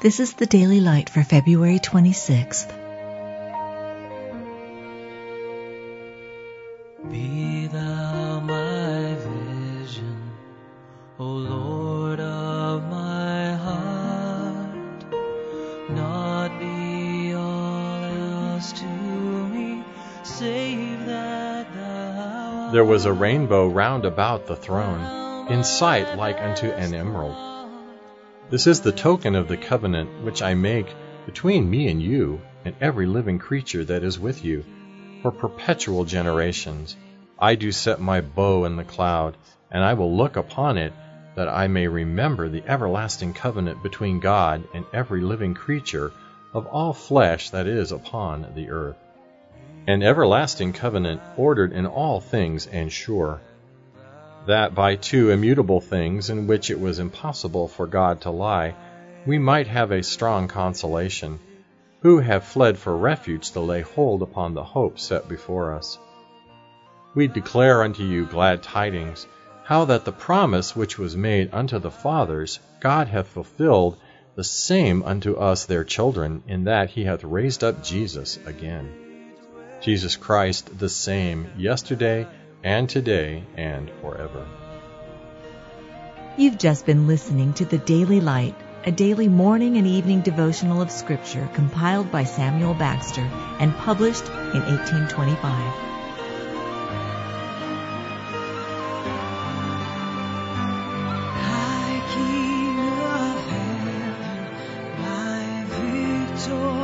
This is the Daily Light for February 26th. Be thou my vision, O Lord of my heart, not be all else to me, save that thou There was a rainbow round about the throne, in sight like unto an emerald. This is the token of the covenant which I make between me and you and every living creature that is with you, for perpetual generations. I do set my bow in the cloud, and I will look upon it, that I may remember the everlasting covenant between God and every living creature of all flesh that is upon the earth. An everlasting covenant ordered in all things and sure that by two immutable things in which it was impossible for God to lie, we might have a strong consolation, who have fled for refuge to lay hold upon the hope set before us. We declare unto you glad tidings, how that the promise which was made unto the fathers God hath fulfilled the same unto us their children, in that he hath raised up Jesus again. Jesus Christ the same yesterday, and today and forever. You've just been listening to the Daily Light, a daily morning and evening devotional of Scripture compiled by Samuel Bagster and published in 1825. High King of heaven, my victory